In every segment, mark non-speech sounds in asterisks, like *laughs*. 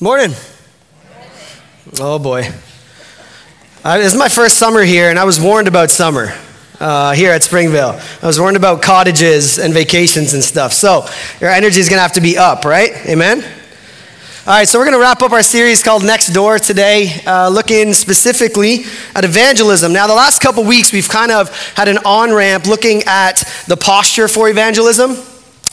Morning. Oh boy. Uh, this is my first summer here, and I was warned about summer uh, here at Springvale. I was warned about cottages and vacations and stuff. So your energy is going to have to be up, right? Amen? All right, so we're going to wrap up our series called Next Door today, uh, looking specifically at evangelism. Now, the last couple weeks, we've kind of had an on ramp looking at the posture for evangelism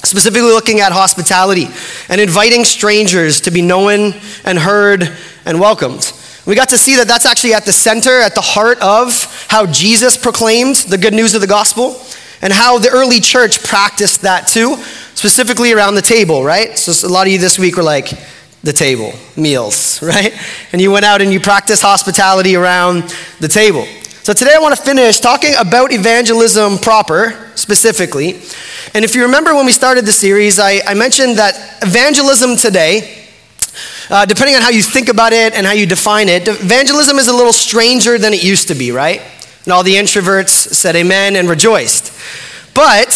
specifically looking at hospitality and inviting strangers to be known and heard and welcomed. We got to see that that's actually at the center, at the heart of how Jesus proclaimed the good news of the gospel and how the early church practiced that too, specifically around the table, right? So a lot of you this week were like, the table, meals, *laughs* right? And you went out and you practiced hospitality around the table. So today I want to finish talking about evangelism proper, specifically. And if you remember when we started the series, I, I mentioned that evangelism today, uh, depending on how you think about it and how you define it, evangelism is a little stranger than it used to be, right? And all the introverts said amen and rejoiced. But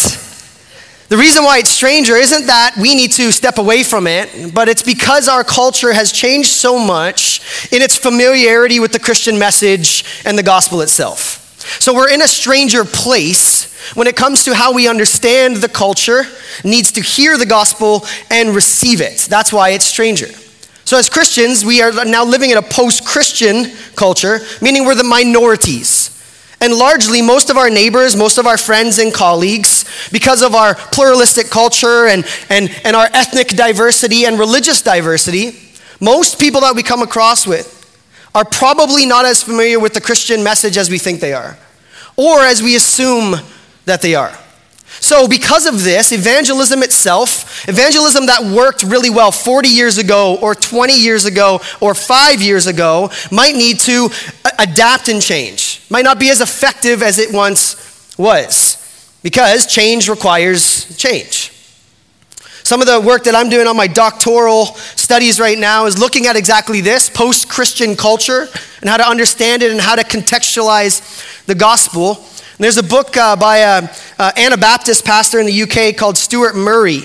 the reason why it's stranger isn't that we need to step away from it, but it's because our culture has changed so much in its familiarity with the Christian message and the gospel itself. So we're in a stranger place when it comes to how we understand the culture, needs to hear the gospel and receive it. That's why it's stranger. So as Christians, we are now living in a post-Christian culture, meaning we're the minorities. And largely, most of our neighbors, most of our friends and colleagues, because of our pluralistic culture and, and, and our ethnic diversity and religious diversity, most people that we come across with are probably not as familiar with the Christian message as we think they are, or as we assume that they are. So, because of this, evangelism itself, evangelism that worked really well 40 years ago, or 20 years ago, or five years ago, might need to adapt and change. Might not be as effective as it once was, because change requires change. Some of the work that I'm doing on my doctoral studies right now is looking at exactly this post Christian culture and how to understand it and how to contextualize the gospel. And there's a book uh, by an uh, Anabaptist pastor in the UK called Stuart Murray.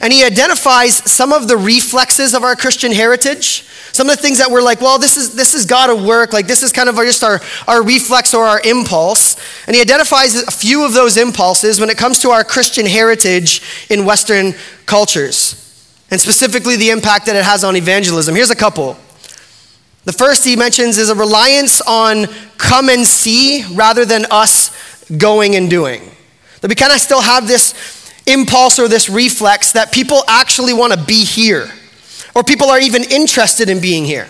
And he identifies some of the reflexes of our Christian heritage. Some of the things that we're like, well, this is this has got to work. Like this is kind of just our, our reflex or our impulse. And he identifies a few of those impulses when it comes to our Christian heritage in Western cultures. And specifically the impact that it has on evangelism. Here's a couple. The first he mentions is a reliance on come and see rather than us going and doing. That we kind of still have this impulse or this reflex that people actually want to be here, or people are even interested in being here.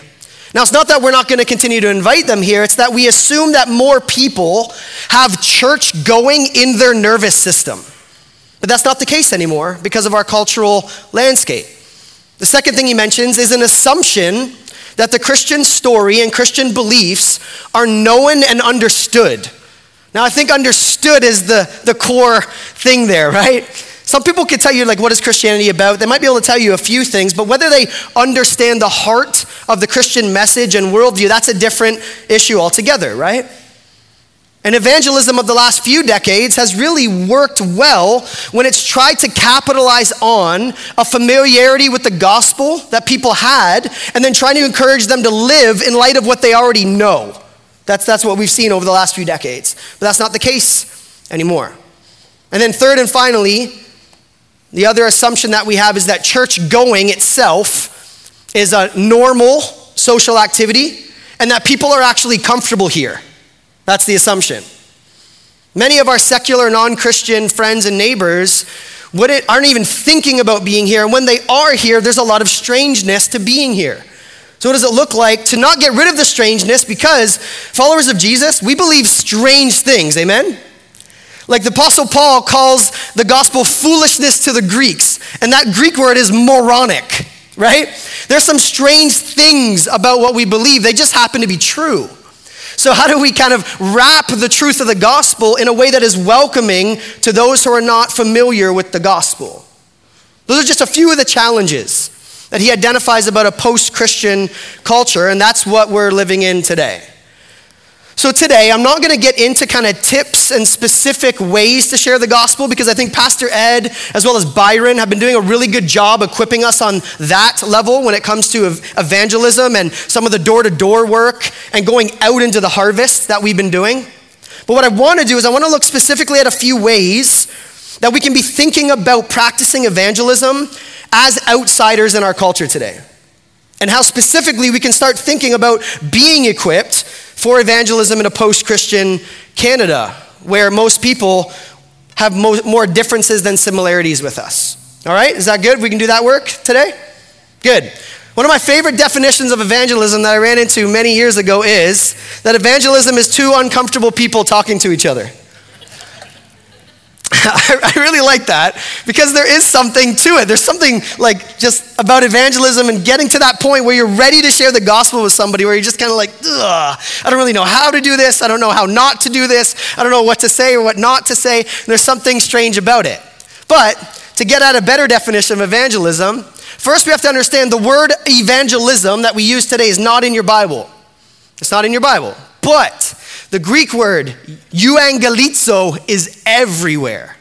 Now, it's not that we're not going to continue to invite them here, it's that we assume that more people have church going in their nervous system. But that's not the case anymore because of our cultural landscape. The second thing he mentions is an assumption that the Christian story and Christian beliefs are known and understood. Now, I think understood is the, the core thing there, right? Some people can tell you, like, what is Christianity about? They might be able to tell you a few things, but whether they understand the heart of the Christian message and worldview, that's a different issue altogether, right? And evangelism of the last few decades has really worked well when it's tried to capitalize on a familiarity with the gospel that people had and then trying to encourage them to live in light of what they already know. That's, that's what we've seen over the last few decades. But that's not the case anymore. And then, third and finally, the other assumption that we have is that church going itself is a normal social activity and that people are actually comfortable here. That's the assumption. Many of our secular, non Christian friends and neighbors aren't even thinking about being here. And when they are here, there's a lot of strangeness to being here. So, what does it look like to not get rid of the strangeness? Because followers of Jesus, we believe strange things. Amen? Like the Apostle Paul calls the gospel foolishness to the Greeks, and that Greek word is moronic, right? There's some strange things about what we believe, they just happen to be true. So, how do we kind of wrap the truth of the gospel in a way that is welcoming to those who are not familiar with the gospel? Those are just a few of the challenges that he identifies about a post Christian culture, and that's what we're living in today. So today, I'm not going to get into kind of tips and specific ways to share the gospel because I think Pastor Ed, as well as Byron, have been doing a really good job equipping us on that level when it comes to evangelism and some of the door to door work and going out into the harvest that we've been doing. But what I want to do is I want to look specifically at a few ways that we can be thinking about practicing evangelism as outsiders in our culture today. And how specifically we can start thinking about being equipped for evangelism in a post Christian Canada, where most people have mo- more differences than similarities with us. All right, is that good? We can do that work today? Good. One of my favorite definitions of evangelism that I ran into many years ago is that evangelism is two uncomfortable people talking to each other. *laughs* I really like that because there is something to it. There's something like just about evangelism and getting to that point where you're ready to share the gospel with somebody where you're just kind of like, Ugh, I don't really know how to do this. I don't know how not to do this. I don't know what to say or what not to say. There's something strange about it. But to get at a better definition of evangelism, first we have to understand the word evangelism that we use today is not in your Bible. It's not in your Bible. But the Greek word euangelizo is everywhere.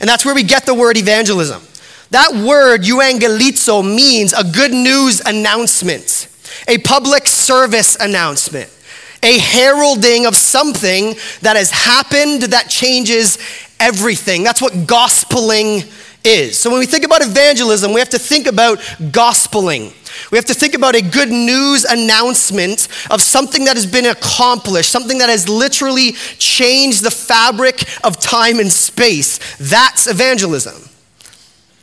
And that's where we get the word evangelism. That word euangelizo means a good news announcement, a public service announcement, a heralding of something that has happened that changes everything. That's what gospeling is. So when we think about evangelism, we have to think about gospeling. We have to think about a good news announcement of something that has been accomplished, something that has literally changed the fabric of time and space. That's evangelism.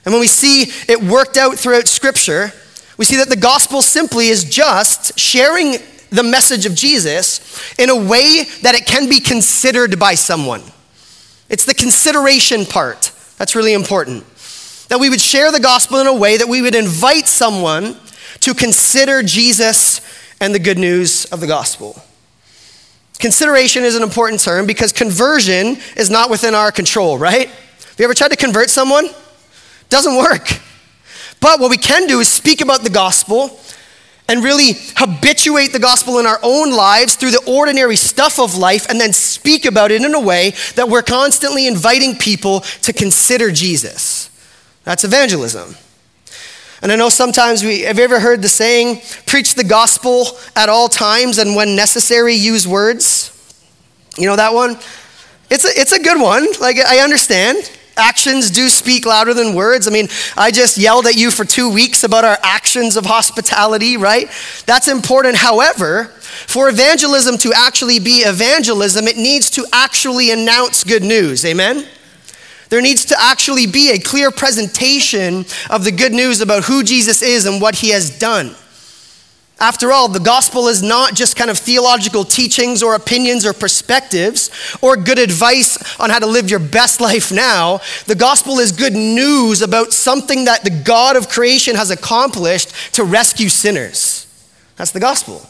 And when we see it worked out throughout Scripture, we see that the gospel simply is just sharing the message of Jesus in a way that it can be considered by someone. It's the consideration part that's really important. That we would share the gospel in a way that we would invite someone to consider Jesus and the good news of the gospel. Consideration is an important term because conversion is not within our control, right? Have you ever tried to convert someone? Doesn't work. But what we can do is speak about the gospel and really habituate the gospel in our own lives through the ordinary stuff of life and then speak about it in a way that we're constantly inviting people to consider Jesus. That's evangelism. And I know sometimes we have you ever heard the saying, preach the gospel at all times and when necessary, use words? You know that one? It's a, it's a good one. Like, I understand. Actions do speak louder than words. I mean, I just yelled at you for two weeks about our actions of hospitality, right? That's important. However, for evangelism to actually be evangelism, it needs to actually announce good news. Amen? There needs to actually be a clear presentation of the good news about who Jesus is and what he has done. After all, the gospel is not just kind of theological teachings or opinions or perspectives or good advice on how to live your best life now. The gospel is good news about something that the God of creation has accomplished to rescue sinners. That's the gospel.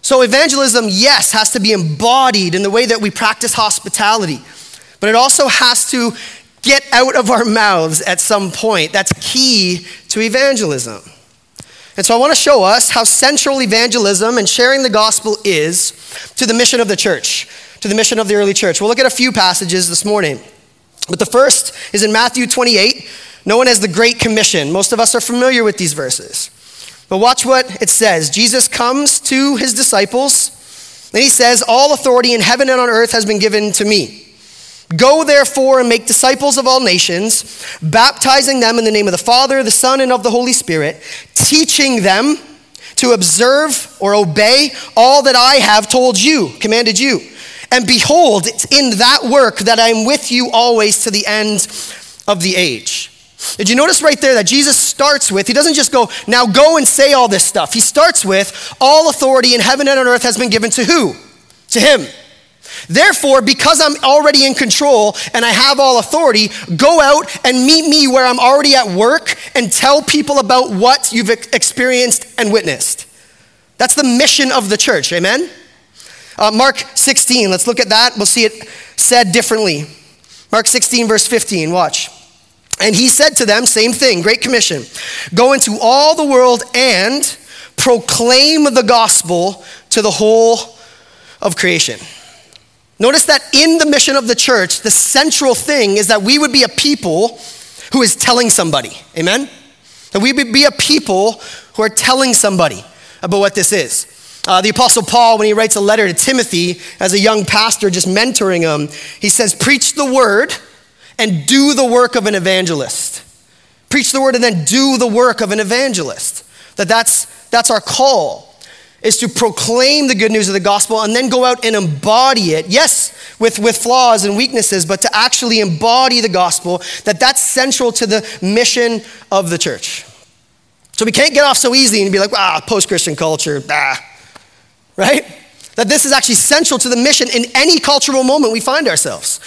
So, evangelism, yes, has to be embodied in the way that we practice hospitality but it also has to get out of our mouths at some point. That's key to evangelism. And so I want to show us how central evangelism and sharing the gospel is to the mission of the church, to the mission of the early church. We'll look at a few passages this morning. But the first is in Matthew 28, known as the Great Commission. Most of us are familiar with these verses. But watch what it says. Jesus comes to his disciples, and he says, All authority in heaven and on earth has been given to me. Go therefore and make disciples of all nations, baptizing them in the name of the Father, the Son, and of the Holy Spirit, teaching them to observe or obey all that I have told you, commanded you. And behold, it's in that work that I'm with you always to the end of the age. Did you notice right there that Jesus starts with, he doesn't just go, now go and say all this stuff. He starts with, all authority in heaven and on earth has been given to who? To him. Therefore, because I'm already in control and I have all authority, go out and meet me where I'm already at work and tell people about what you've experienced and witnessed. That's the mission of the church, amen? Uh, Mark 16, let's look at that. We'll see it said differently. Mark 16, verse 15, watch. And he said to them, same thing, Great Commission go into all the world and proclaim the gospel to the whole of creation. Notice that in the mission of the church, the central thing is that we would be a people who is telling somebody. Amen? That we would be a people who are telling somebody about what this is. Uh, the Apostle Paul, when he writes a letter to Timothy as a young pastor, just mentoring him, he says, Preach the word and do the work of an evangelist. Preach the word and then do the work of an evangelist. That that's, that's our call is to proclaim the good news of the gospel and then go out and embody it. Yes, with, with flaws and weaknesses, but to actually embody the gospel, that that's central to the mission of the church. So we can't get off so easy and be like, ah, post Christian culture, bah, right? That this is actually central to the mission in any cultural moment we find ourselves.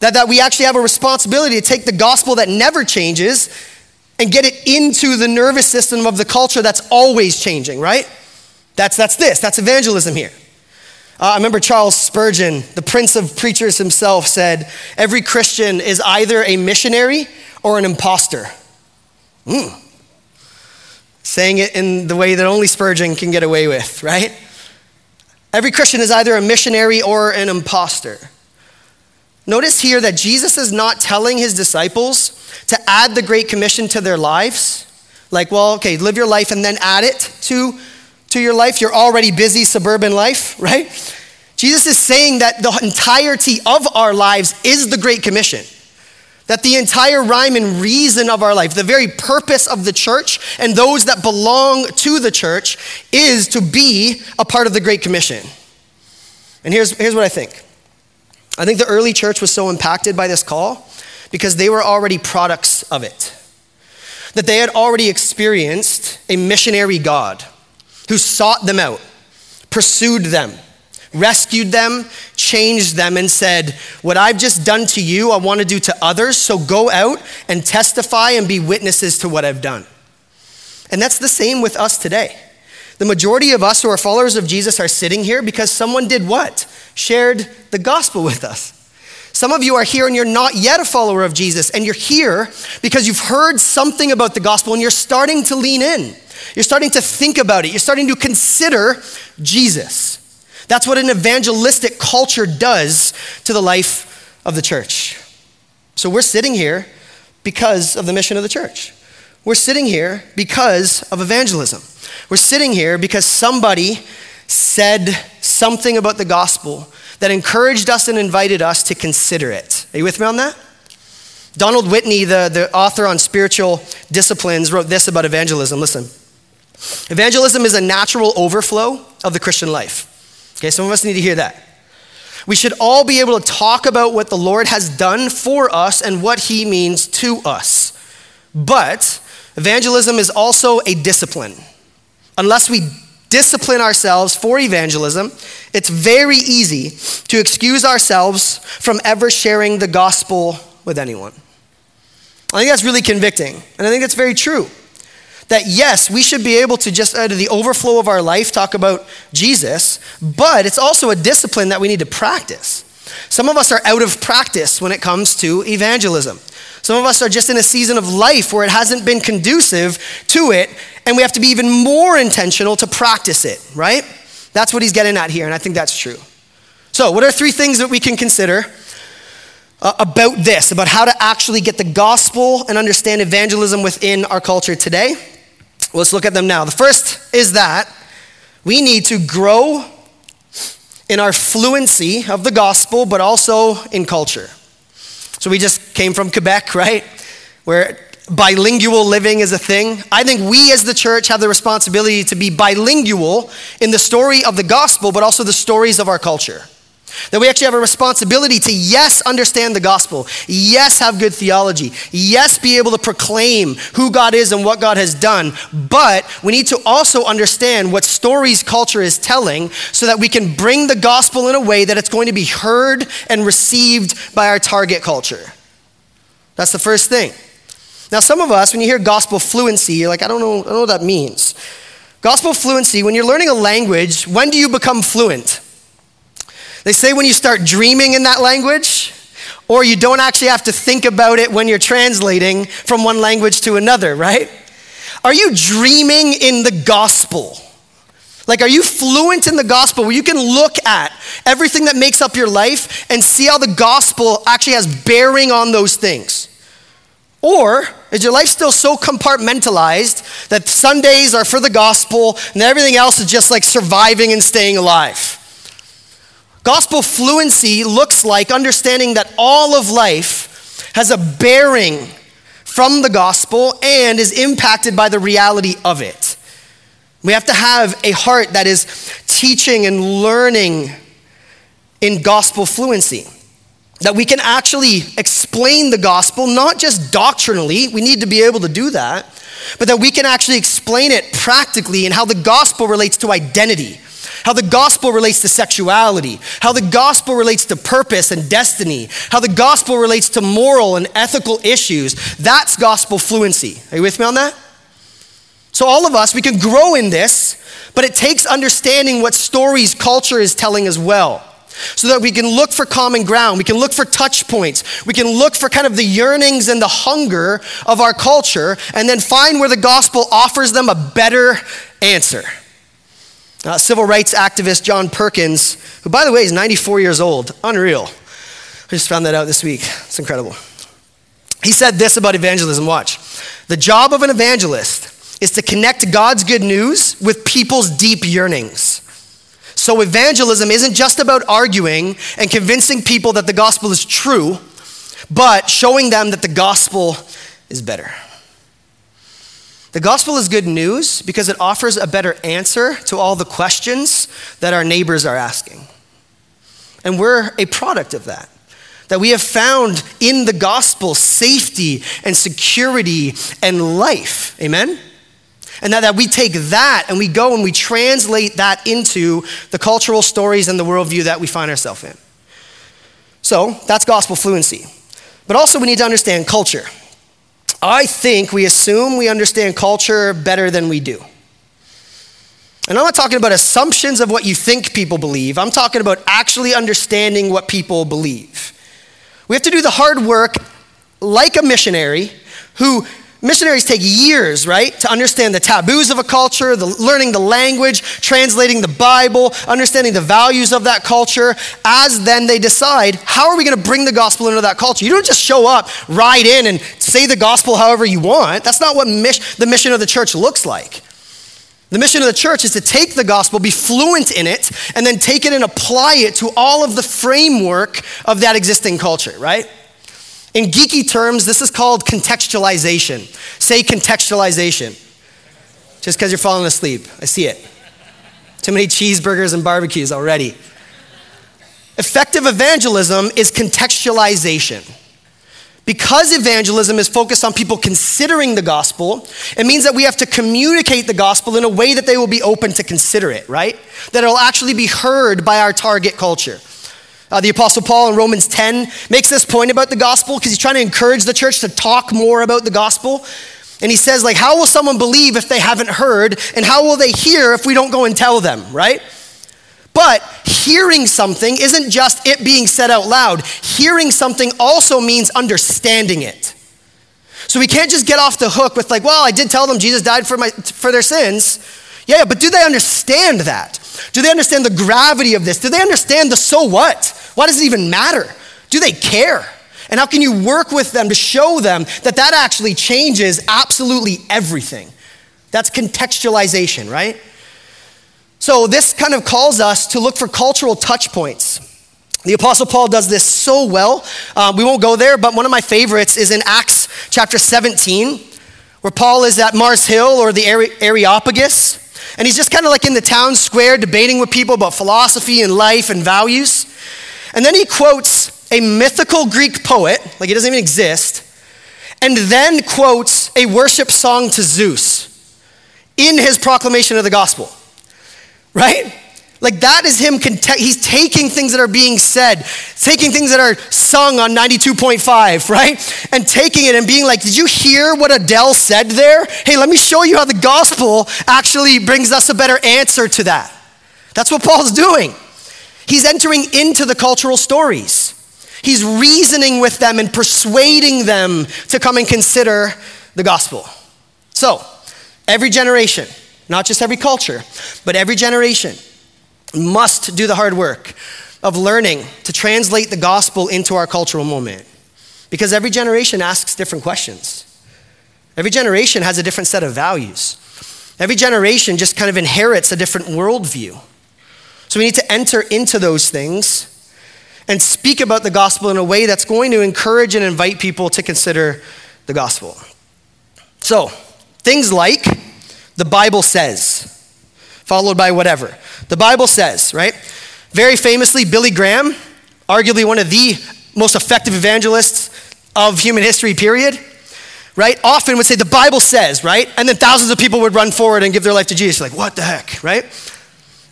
That, that we actually have a responsibility to take the gospel that never changes and get it into the nervous system of the culture that's always changing, right? That's, that's this, that's evangelism here. Uh, I remember Charles Spurgeon, the prince of preachers himself, said, Every Christian is either a missionary or an impostor. Mm. Saying it in the way that only Spurgeon can get away with, right? Every Christian is either a missionary or an impostor. Notice here that Jesus is not telling his disciples to add the Great Commission to their lives. Like, well, okay, live your life and then add it to to your life, your already busy suburban life, *laughs* right? Jesus is saying that the entirety of our lives is the Great Commission. That the entire rhyme and reason of our life, the very purpose of the church and those that belong to the church is to be a part of the Great Commission. And here's, here's what I think I think the early church was so impacted by this call because they were already products of it. That they had already experienced a missionary God who sought them out, pursued them, rescued them, changed them, and said, What I've just done to you, I want to do to others, so go out and testify and be witnesses to what I've done. And that's the same with us today. The majority of us who are followers of Jesus are sitting here because someone did what? Shared the gospel with us. Some of you are here and you're not yet a follower of Jesus, and you're here because you've heard something about the gospel and you're starting to lean in. You're starting to think about it. You're starting to consider Jesus. That's what an evangelistic culture does to the life of the church. So we're sitting here because of the mission of the church. We're sitting here because of evangelism. We're sitting here because somebody said something about the gospel that encouraged us and invited us to consider it. Are you with me on that? Donald Whitney, the, the author on spiritual disciplines, wrote this about evangelism. Listen. Evangelism is a natural overflow of the Christian life. Okay, some of us need to hear that. We should all be able to talk about what the Lord has done for us and what he means to us. But evangelism is also a discipline. Unless we discipline ourselves for evangelism, it's very easy to excuse ourselves from ever sharing the gospel with anyone. I think that's really convicting, and I think that's very true that yes, we should be able to just out of the overflow of our life talk about Jesus, but it's also a discipline that we need to practice. Some of us are out of practice when it comes to evangelism. Some of us are just in a season of life where it hasn't been conducive to it, and we have to be even more intentional to practice it, right? That's what he's getting at here, and I think that's true. So, what are three things that we can consider uh, about this, about how to actually get the gospel and understand evangelism within our culture today? Let's look at them now. The first is that we need to grow in our fluency of the gospel, but also in culture. So we just came from Quebec, right? Where bilingual living is a thing. I think we as the church have the responsibility to be bilingual in the story of the gospel, but also the stories of our culture. That we actually have a responsibility to, yes, understand the gospel, yes, have good theology, yes, be able to proclaim who God is and what God has done, but we need to also understand what stories culture is telling so that we can bring the gospel in a way that it's going to be heard and received by our target culture. That's the first thing. Now, some of us, when you hear gospel fluency, you're like, I don't know, I don't know what that means. Gospel fluency, when you're learning a language, when do you become fluent? They say when you start dreaming in that language, or you don't actually have to think about it when you're translating from one language to another, right? Are you dreaming in the gospel? Like, are you fluent in the gospel where you can look at everything that makes up your life and see how the gospel actually has bearing on those things? Or is your life still so compartmentalized that Sundays are for the gospel and everything else is just like surviving and staying alive? Gospel fluency looks like understanding that all of life has a bearing from the gospel and is impacted by the reality of it. We have to have a heart that is teaching and learning in gospel fluency. That we can actually explain the gospel, not just doctrinally, we need to be able to do that, but that we can actually explain it practically and how the gospel relates to identity, how the gospel relates to sexuality, how the gospel relates to purpose and destiny, how the gospel relates to moral and ethical issues. That's gospel fluency. Are you with me on that? So, all of us, we can grow in this, but it takes understanding what stories culture is telling as well. So that we can look for common ground, we can look for touch points, we can look for kind of the yearnings and the hunger of our culture, and then find where the gospel offers them a better answer. Uh, civil rights activist John Perkins, who, by the way, is 94 years old, unreal. I just found that out this week. It's incredible. He said this about evangelism watch. The job of an evangelist is to connect God's good news with people's deep yearnings. So, evangelism isn't just about arguing and convincing people that the gospel is true, but showing them that the gospel is better. The gospel is good news because it offers a better answer to all the questions that our neighbors are asking. And we're a product of that. That we have found in the gospel safety and security and life. Amen? And that, that we take that and we go and we translate that into the cultural stories and the worldview that we find ourselves in. So that's gospel fluency. But also, we need to understand culture. I think we assume we understand culture better than we do. And I'm not talking about assumptions of what you think people believe, I'm talking about actually understanding what people believe. We have to do the hard work like a missionary who Missionaries take years, right, to understand the taboos of a culture, the, learning the language, translating the Bible, understanding the values of that culture, as then they decide how are we going to bring the gospel into that culture. You don't just show up, ride in, and say the gospel however you want. That's not what mis- the mission of the church looks like. The mission of the church is to take the gospel, be fluent in it, and then take it and apply it to all of the framework of that existing culture, right? In geeky terms, this is called contextualization. Say contextualization. Just because you're falling asleep. I see it. Too many cheeseburgers and barbecues already. Effective evangelism is contextualization. Because evangelism is focused on people considering the gospel, it means that we have to communicate the gospel in a way that they will be open to consider it, right? That it'll actually be heard by our target culture. Uh, the Apostle Paul in Romans 10 makes this point about the gospel because he's trying to encourage the church to talk more about the gospel. And he says, like, how will someone believe if they haven't heard? And how will they hear if we don't go and tell them, right? But hearing something isn't just it being said out loud. Hearing something also means understanding it. So we can't just get off the hook with, like, well, I did tell them Jesus died for, my, for their sins. Yeah, but do they understand that? Do they understand the gravity of this? Do they understand the so what? Why does it even matter? Do they care? And how can you work with them to show them that that actually changes absolutely everything? That's contextualization, right? So this kind of calls us to look for cultural touch points. The Apostle Paul does this so well. Um, we won't go there, but one of my favorites is in Acts chapter 17, where Paul is at Mars Hill or the Areopagus. And he's just kind of like in the town square debating with people about philosophy and life and values. And then he quotes a mythical Greek poet, like he doesn't even exist, and then quotes a worship song to Zeus in his proclamation of the gospel. Right? Like that is him, he's taking things that are being said, taking things that are sung on 92.5, right? And taking it and being like, did you hear what Adele said there? Hey, let me show you how the gospel actually brings us a better answer to that. That's what Paul's doing. He's entering into the cultural stories. He's reasoning with them and persuading them to come and consider the gospel. So, every generation, not just every culture, but every generation must do the hard work of learning to translate the gospel into our cultural moment. Because every generation asks different questions. Every generation has a different set of values. Every generation just kind of inherits a different worldview. So we need to enter into those things and speak about the gospel in a way that's going to encourage and invite people to consider the gospel. So, things like the Bible says, followed by whatever. The Bible says, right? Very famously, Billy Graham, arguably one of the most effective evangelists of human history, period, right? Often would say, the Bible says, right? And then thousands of people would run forward and give their life to Jesus. Like, what the heck, right?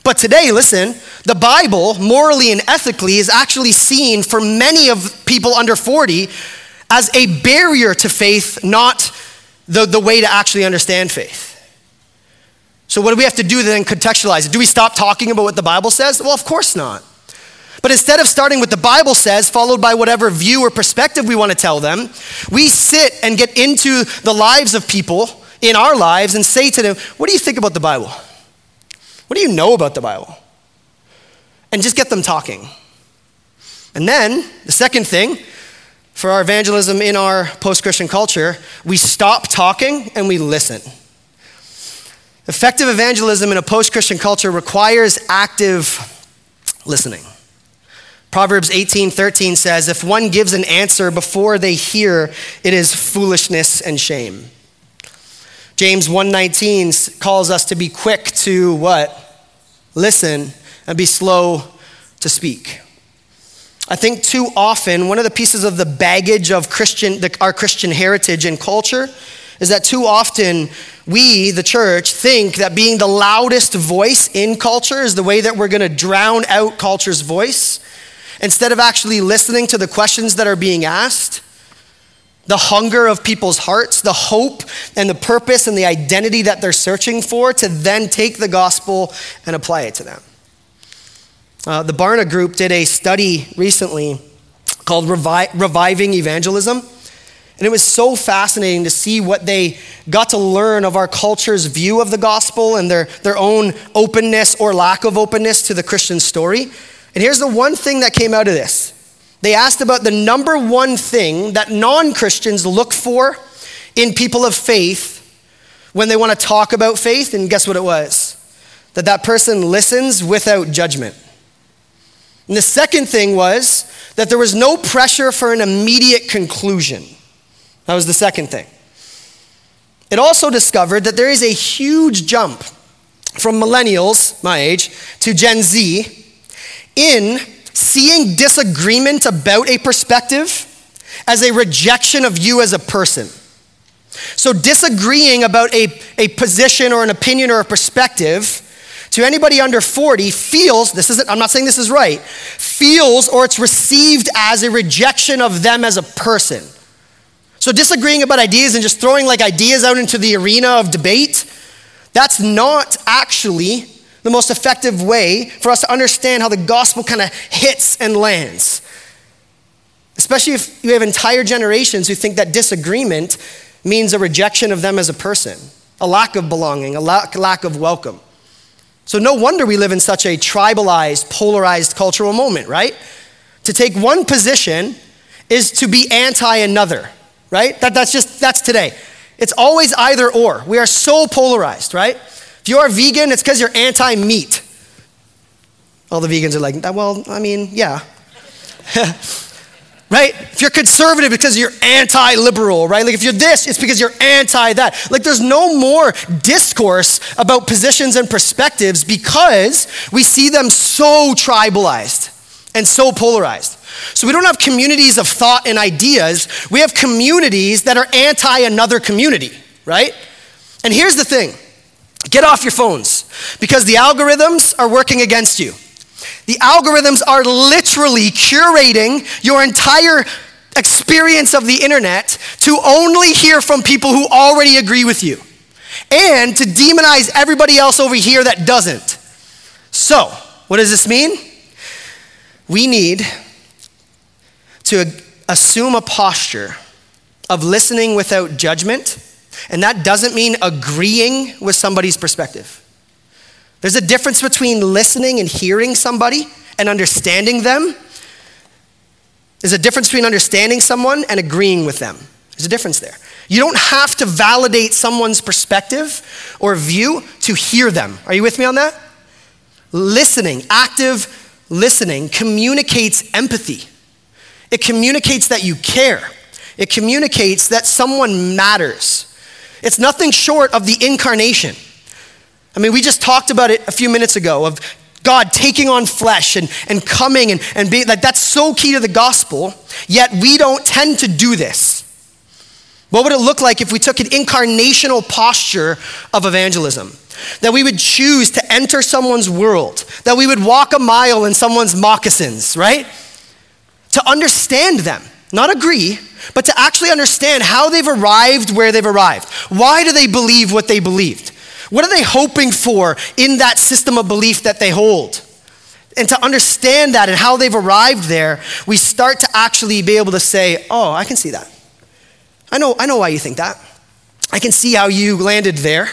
But today, listen, the Bible, morally and ethically, is actually seen for many of people under 40 as a barrier to faith, not the, the way to actually understand faith. So, what do we have to do then contextualize it? Do we stop talking about what the Bible says? Well, of course not. But instead of starting with the Bible says, followed by whatever view or perspective we want to tell them, we sit and get into the lives of people in our lives and say to them, What do you think about the Bible? What do you know about the Bible? And just get them talking. And then, the second thing for our evangelism in our post Christian culture, we stop talking and we listen. Effective evangelism in a post Christian culture requires active listening. Proverbs 18:13 says, "If one gives an answer before they hear, it is foolishness and shame." James 1:19 calls us to be quick to what? Listen and be slow to speak. I think too often one of the pieces of the baggage of Christian the, our Christian heritage and culture is that too often we, the church, think that being the loudest voice in culture is the way that we're going to drown out culture's voice instead of actually listening to the questions that are being asked the hunger of people's hearts, the hope and the purpose and the identity that they're searching for, to then take the gospel and apply it to them. Uh, the Barna Group did a study recently called Revi- Reviving Evangelism. And it was so fascinating to see what they got to learn of our culture's view of the gospel and their, their own openness or lack of openness to the Christian story. And here's the one thing that came out of this they asked about the number one thing that non Christians look for in people of faith when they want to talk about faith. And guess what it was? That that person listens without judgment. And the second thing was that there was no pressure for an immediate conclusion. That was the second thing. It also discovered that there is a huge jump from millennials, my age, to Gen Z in seeing disagreement about a perspective as a rejection of you as a person. So, disagreeing about a, a position or an opinion or a perspective to anybody under 40 feels, this isn't, I'm not saying this is right, feels or it's received as a rejection of them as a person. So, disagreeing about ideas and just throwing like ideas out into the arena of debate, that's not actually the most effective way for us to understand how the gospel kind of hits and lands. Especially if you have entire generations who think that disagreement means a rejection of them as a person, a lack of belonging, a lack of welcome. So, no wonder we live in such a tribalized, polarized cultural moment, right? To take one position is to be anti another, right? That, that's just, that's today. It's always either or. We are so polarized, right? If you are vegan, it's because you're anti meat. All the vegans are like, uh, well, I mean, yeah. *laughs* right? If you're conservative, it's because you're anti liberal, right? Like if you're this, it's because you're anti that. Like there's no more discourse about positions and perspectives because we see them so tribalized and so polarized. So we don't have communities of thought and ideas, we have communities that are anti another community, right? And here's the thing Get off your phones because the algorithms are working against you. The algorithms are literally curating your entire experience of the internet to only hear from people who already agree with you and to demonize everybody else over here that doesn't. So, what does this mean? We need to assume a posture of listening without judgment And that doesn't mean agreeing with somebody's perspective. There's a difference between listening and hearing somebody and understanding them. There's a difference between understanding someone and agreeing with them. There's a difference there. You don't have to validate someone's perspective or view to hear them. Are you with me on that? Listening, active listening, communicates empathy. It communicates that you care. It communicates that someone matters. It's nothing short of the incarnation. I mean, we just talked about it a few minutes ago of God taking on flesh and, and coming and, and being like that's so key to the gospel, yet we don't tend to do this. What would it look like if we took an incarnational posture of evangelism? That we would choose to enter someone's world, that we would walk a mile in someone's moccasins, right? To understand them, not agree, but to actually understand how they've arrived where they've arrived. Why do they believe what they believed? What are they hoping for in that system of belief that they hold? And to understand that and how they've arrived there, we start to actually be able to say, oh, I can see that. I know, I know why you think that. I can see how you landed there.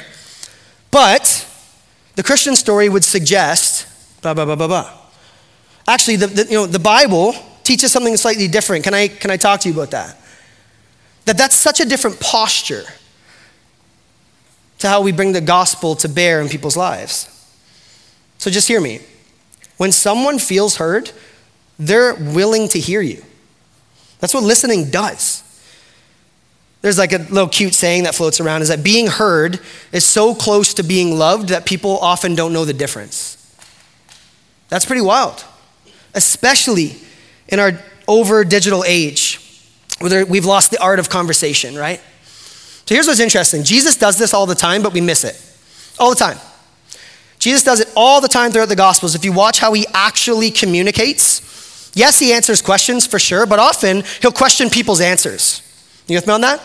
But the Christian story would suggest, blah, blah, blah, blah, blah. Actually, the, the, you know, the Bible teaches something slightly different. Can I, can I talk to you about that? That that's such a different posture to how we bring the gospel to bear in people's lives. So just hear me. When someone feels heard, they're willing to hear you. That's what listening does. There's like a little cute saying that floats around is that being heard is so close to being loved that people often don't know the difference. That's pretty wild, especially in our over digital age where we've lost the art of conversation, right? So here's what's interesting Jesus does this all the time, but we miss it. All the time. Jesus does it all the time throughout the Gospels. If you watch how he actually communicates, yes, he answers questions for sure, but often he'll question people's answers. You with me on that?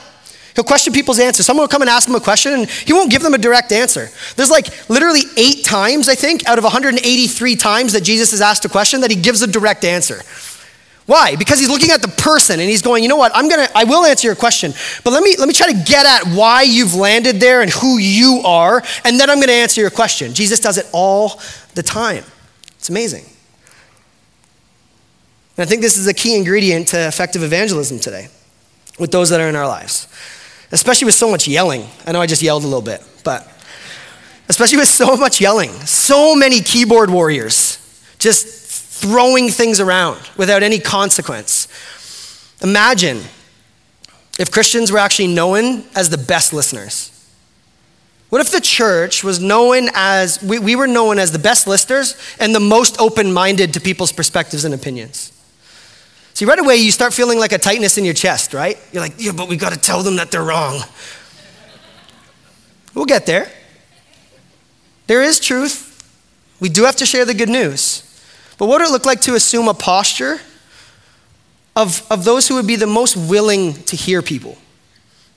He'll question people's answers. Someone will come and ask him a question and he won't give them a direct answer. There's like literally eight times, I think, out of 183 times that Jesus is asked a question that he gives a direct answer. Why? Because he's looking at the person and he's going, you know what, I'm gonna, I will answer your question, but let me let me try to get at why you've landed there and who you are, and then I'm gonna answer your question. Jesus does it all the time. It's amazing. And I think this is a key ingredient to effective evangelism today with those that are in our lives especially with so much yelling. I know I just yelled a little bit, but especially with *laughs* so much yelling, so many keyboard warriors just throwing things around without any consequence. Imagine if Christians were actually known as the best listeners. What if the church was known as, we, we were known as the best listeners and the most open minded to people's perspectives and opinions? See, right away, you start feeling like a tightness in your chest, right? You're like, yeah, but we got to tell them that they're wrong. We'll get there. There is truth. We do have to share the good news. But what would it look like to assume a posture of, of those who would be the most willing to hear people,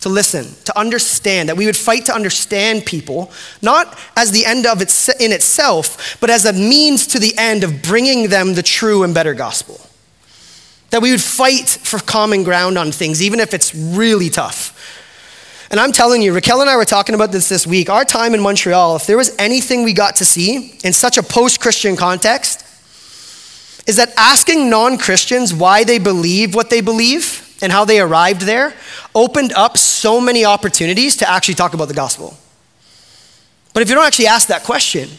to listen, to understand, that we would fight to understand people, not as the end of it in itself, but as a means to the end of bringing them the true and better gospel? That we would fight for common ground on things, even if it's really tough. And I'm telling you, Raquel and I were talking about this this week. Our time in Montreal, if there was anything we got to see in such a post Christian context, is that asking non Christians why they believe what they believe and how they arrived there opened up so many opportunities to actually talk about the gospel. But if you don't actually ask that question,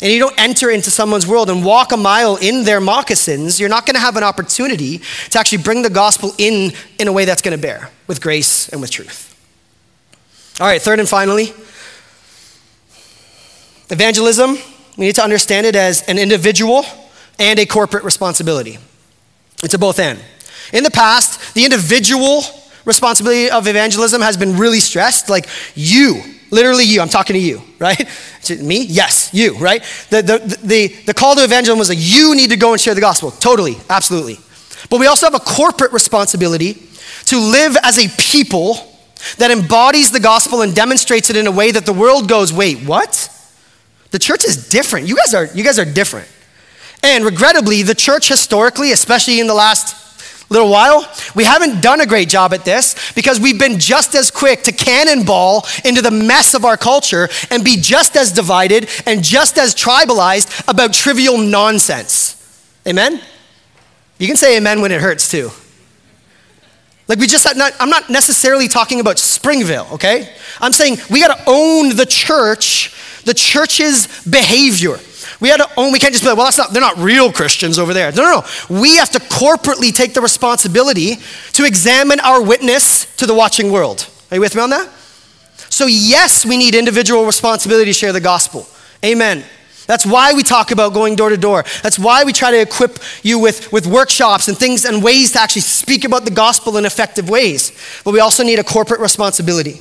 and you don't enter into someone's world and walk a mile in their moccasins, you're not going to have an opportunity to actually bring the gospel in in a way that's going to bear with grace and with truth. All right, third and finally, evangelism, we need to understand it as an individual and a corporate responsibility. It's a both and. In the past, the individual responsibility of evangelism has been really stressed. Like, you Literally you. I'm talking to you, *laughs* right? Me? Yes, you, right? The, the, the, the call to evangelism was a you need to go and share the gospel. Totally, absolutely. But we also have a corporate responsibility to live as a people that embodies the gospel and demonstrates it in a way that the world goes, wait, what? The church is different. You guys are, you guys are different. And regrettably, the church historically, especially in the last little while. We haven't done a great job at this because we've been just as quick to cannonball into the mess of our culture and be just as divided and just as tribalized about trivial nonsense. Amen? You can say amen when it hurts too. Like we just, not, I'm not necessarily talking about Springvale, okay? I'm saying we got to own the church, the church's behavior. We had to own, we can't just be like, well, that's not, they're not real Christians over there. No, no, no. We have to corporately take the responsibility to examine our witness to the watching world. Are you with me on that? So, yes, we need individual responsibility to share the gospel. Amen. That's why we talk about going door to door. That's why we try to equip you with, with workshops and things and ways to actually speak about the gospel in effective ways. But we also need a corporate responsibility.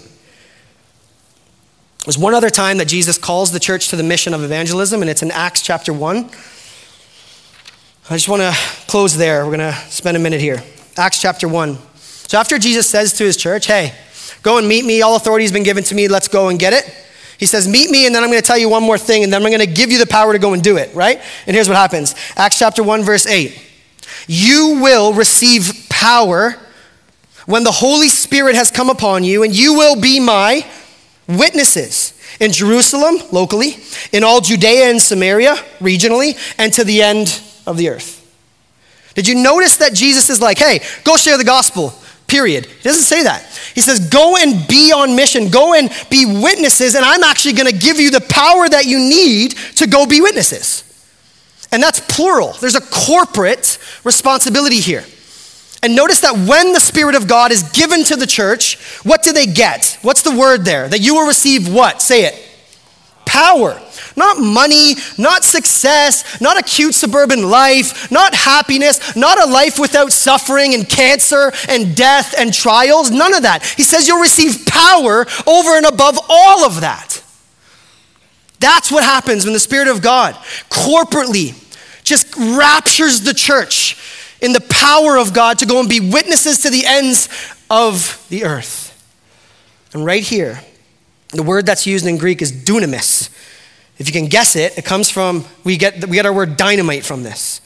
There's one other time that Jesus calls the church to the mission of evangelism, and it's in Acts chapter 1. I just want to close there. We're going to spend a minute here. Acts chapter 1. So after Jesus says to his church, hey, go and meet me, all authority has been given to me, let's go and get it. He says, Meet me, and then I'm going to tell you one more thing, and then I'm going to give you the power to go and do it, right? And here's what happens Acts chapter 1, verse 8. You will receive power when the Holy Spirit has come upon you, and you will be my witnesses in Jerusalem, locally, in all Judea and Samaria, regionally, and to the end of the earth. Did you notice that Jesus is like, hey, go share the gospel, period? He doesn't say that. He says, go and be on mission, go and be witnesses, and I'm actually going to give you the power that you need to go be witnesses. And that's plural. There's a corporate responsibility here. And notice that when the Spirit of God is given to the church, what do they get? What's the word there? That you will receive what? Say it. Power. Not money, not success, not a cute suburban life, not happiness, not a life without suffering and cancer and death and trials. None of that. He says you'll receive power over and above all of that. That's what happens when the Spirit of God corporately just raptures the church in the power of God to go and be witnesses to the ends of the earth. And right here, the word that's used in Greek is dunamis. If you can guess it, it comes from, we get, we get our word dynamite from this.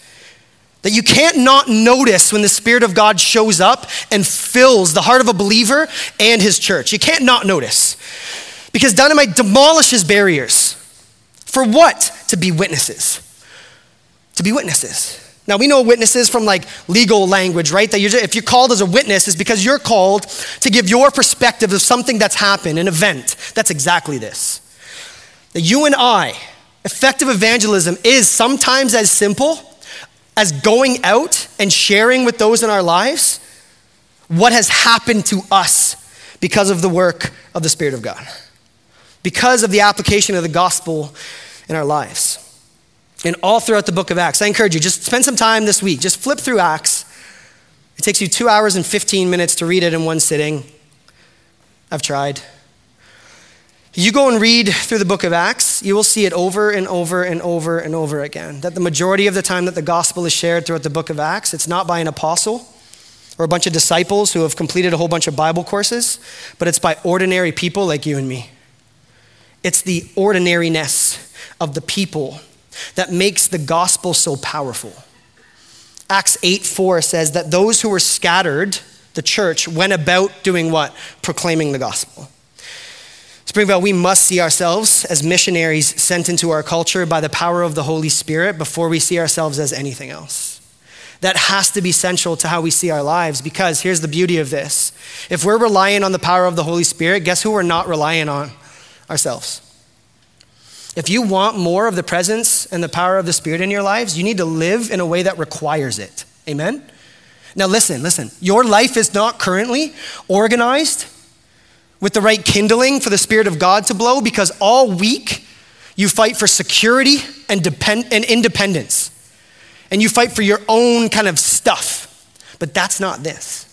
That you can't not notice when the Spirit of God shows up and fills the heart of a believer and his church. You can't not notice. Because dynamite demolishes barriers. For what? To be witnesses. To be witnesses. Now, we know witnesses from like legal language, right? That you're, if you're called as a witness, is because you're called to give your perspective of something that's happened, an event. That's exactly this. That you and I, effective evangelism is sometimes as simple as going out and sharing with those in our lives what has happened to us because of the work of the Spirit of God, because of the application of the gospel in our lives and all throughout the book of Acts. I encourage you, just spend some time this week. Just flip through Acts. It takes you two hours and 15 minutes to read it in one sitting. I've tried. You go and read through the book of Acts, you will see it over and over and over and over again. That the majority of the time that the gospel is shared throughout the book of Acts, it's not by an apostle or a bunch of disciples who have completed a whole bunch of Bible courses, but it's by ordinary people like you and me. It's the ordinariness of the people that makes the gospel so powerful. Acts 8 4 says that those who were scattered, the church, went about doing what? Proclaiming the gospel. Springvale, we must see ourselves as missionaries sent into our culture by the power of the Holy Spirit before we see ourselves as anything else. That has to be central to how we see our lives because here's the beauty of this. If we're relying on the power of the Holy Spirit, guess who we're not relying on? Ourselves. If you want more of the presence and the power of the Spirit in your lives, you need to live in a way that requires it. Amen? Now, listen, listen. Your life is not currently organized with the right kindling for the Spirit of God to blow because all week you fight for security and, depend- and independence. And you fight for your own kind of stuff. But that's not this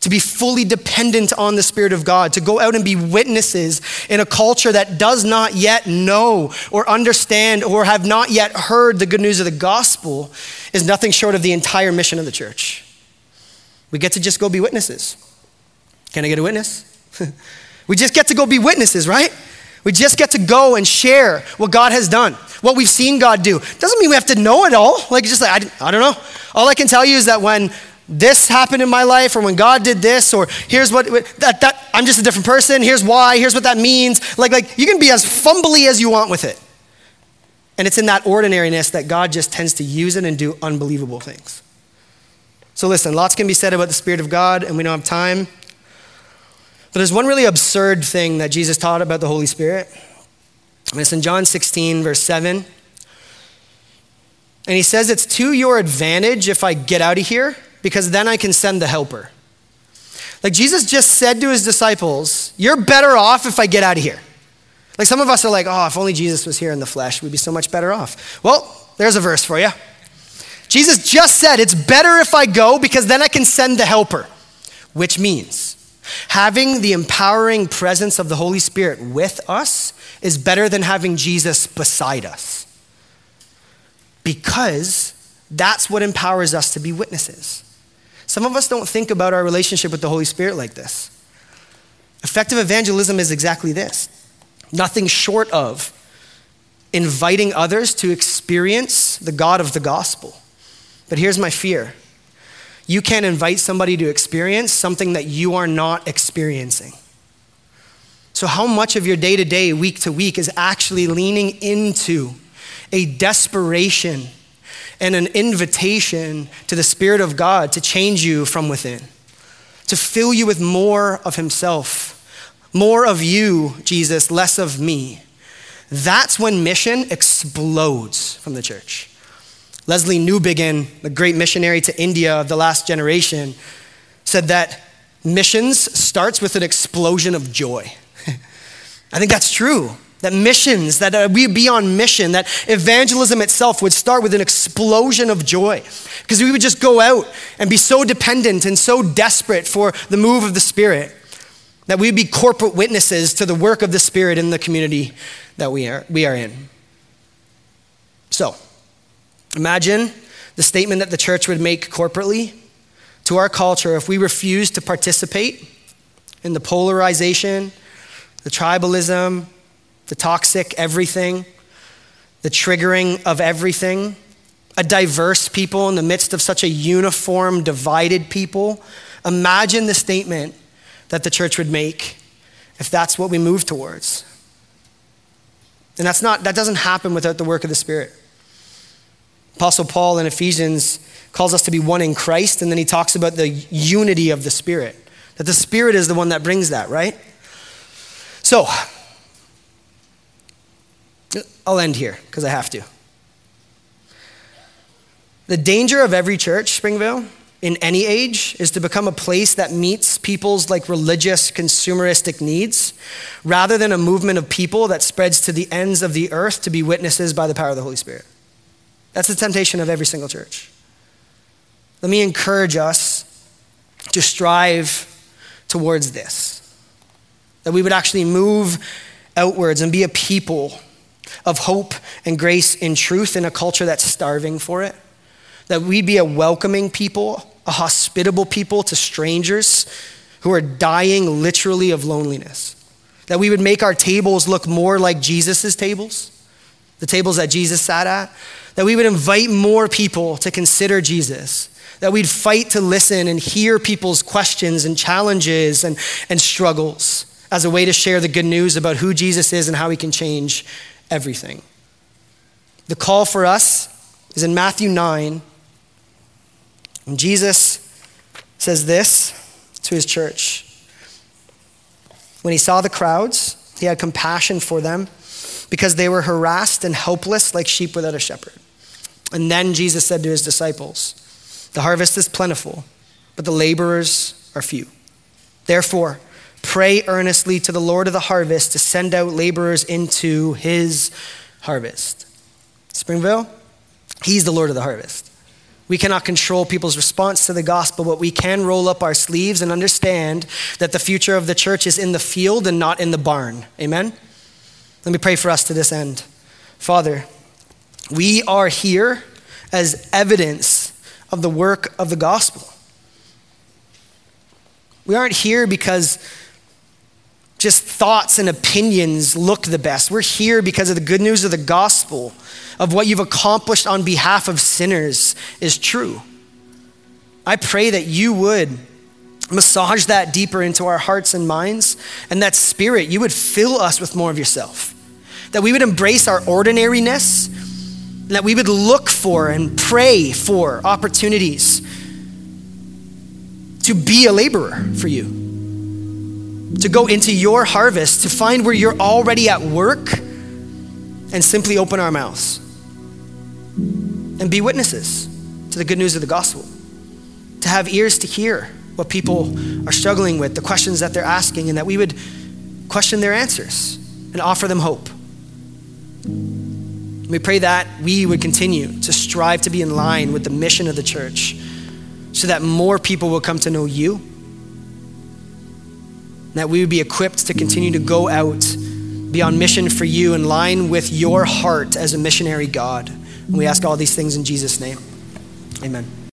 to be fully dependent on the Spirit of God, to go out and be witnesses in a culture that does not yet know or understand or have not yet heard the good news of the gospel, is nothing short of the entire mission of the church. We get to just go be witnesses. Can I get a witness? *laughs* we just get to go be witnesses, right? We just get to go and share what God has done, what we've seen God do. Doesn't mean we have to know it all. Like, just like, I, I don't know. All I can tell you is that when this happened in my life or when God did this or here's what that, that I'm just a different person, here's why, here's what that means. Like like you can be as fumbly as you want with it. And it's in that ordinariness that God just tends to use it and do unbelievable things. So listen, lots can be said about the Spirit of God, and we don't have time. But there's one really absurd thing that Jesus taught about the Holy Spirit. And it's in John 16, verse 7. And he says, It's to your advantage if I get out of here, because then I can send the helper. Like Jesus just said to his disciples, You're better off if I get out of here. Like some of us are like, Oh, if only Jesus was here in the flesh, we'd be so much better off. Well, there's a verse for you. Jesus just said, It's better if I go because then I can send the helper, which means having the empowering presence of the Holy Spirit with us is better than having Jesus beside us because that's what empowers us to be witnesses. Some of us don't think about our relationship with the Holy Spirit like this. Effective evangelism is exactly this nothing short of inviting others to experience the God of the gospel. But here's my fear you can't invite somebody to experience something that you are not experiencing. So, how much of your day to day, week to week, is actually leaning into a desperation and an invitation to the Spirit of God to change you from within, to fill you with more of Himself, more of you, Jesus, less of me. That's when mission explodes from the church. Lesslie Newbigin, the great missionary to India of the last generation, said that missions starts with an explosion of joy. *laughs* I think that's true. That missions, that uh, we be on mission, that evangelism itself would start with an explosion of joy. Because we would just go out and be so dependent and so desperate for the move of the Spirit that we'd be corporate witnesses to the work of the Spirit in the community that we are, we are in. So, imagine the statement that the church would make corporately to our culture if we refuse to participate in the polarization, the tribalism, the toxic everything, the triggering of everything, a diverse people in the midst of such a uniform, divided people. Imagine the statement that the church would make if that's what we move towards. And that's not, that doesn't happen without the work of the Spirit. Apostle Paul in Ephesians calls us to be one in Christ, and then he talks about the unity of the Spirit. That the Spirit is the one that brings that, right? So, I'll end here because I have to. The danger of every church, Springvale, in any age, is to become a place that meets people's like religious, consumeristic needs, rather than a movement of people that spreads to the ends of the earth to be witnesses by the power of the Holy Spirit. That's the temptation of every single church. Let me encourage us to strive towards this. That we would actually move outwards and be a people of hope and grace and truth in a culture that's starving for it. That we'd be a welcoming people, a hospitable people to strangers who are dying literally of loneliness. That we would make our tables look more like Jesus' tables, the tables that Jesus sat at. That we would invite more people to consider Jesus. That we'd fight to listen and hear people's questions and challenges and, and struggles as a way to share the good news about who Jesus is and how he can change everything. The call for us is in Matthew 9. And Jesus says this to his church. When he saw the crowds, he had compassion for them because they were harassed and helpless like sheep without a shepherd. And then Jesus said to his disciples, The harvest is plentiful, but the laborers are few. Therefore, Pray earnestly to the Lord of the harvest to send out laborers into his harvest. Springvale, he's the Lord of the harvest. We cannot control people's response to the gospel, but we can roll up our sleeves and understand that the future of the church is in the field and not in the barn. Amen? Let me pray for us to this end. Father, we are here as evidence of the work of the gospel. We aren't here because just thoughts and opinions look the best. We're here because of the good news of the gospel, of what you've accomplished on behalf of sinners is true. I pray that you would massage that deeper into our hearts and minds, and that spirit, you would fill us with more of yourself. That we would embrace our ordinariness, that we would look for and pray for opportunities to be a laborer for you, to go into your harvest, to find where you're already at work, and simply open our mouths and be witnesses to the good news of the gospel, to have ears to hear what people are struggling with, the questions that they're asking, and that we would question their answers and offer them hope. We pray that we would continue to strive to be in line with the mission of the church so that more people will come to know you, that we would be equipped to continue to go out, be on mission for you, in line with your heart as a missionary God. And we ask all these things in Jesus' name. Amen.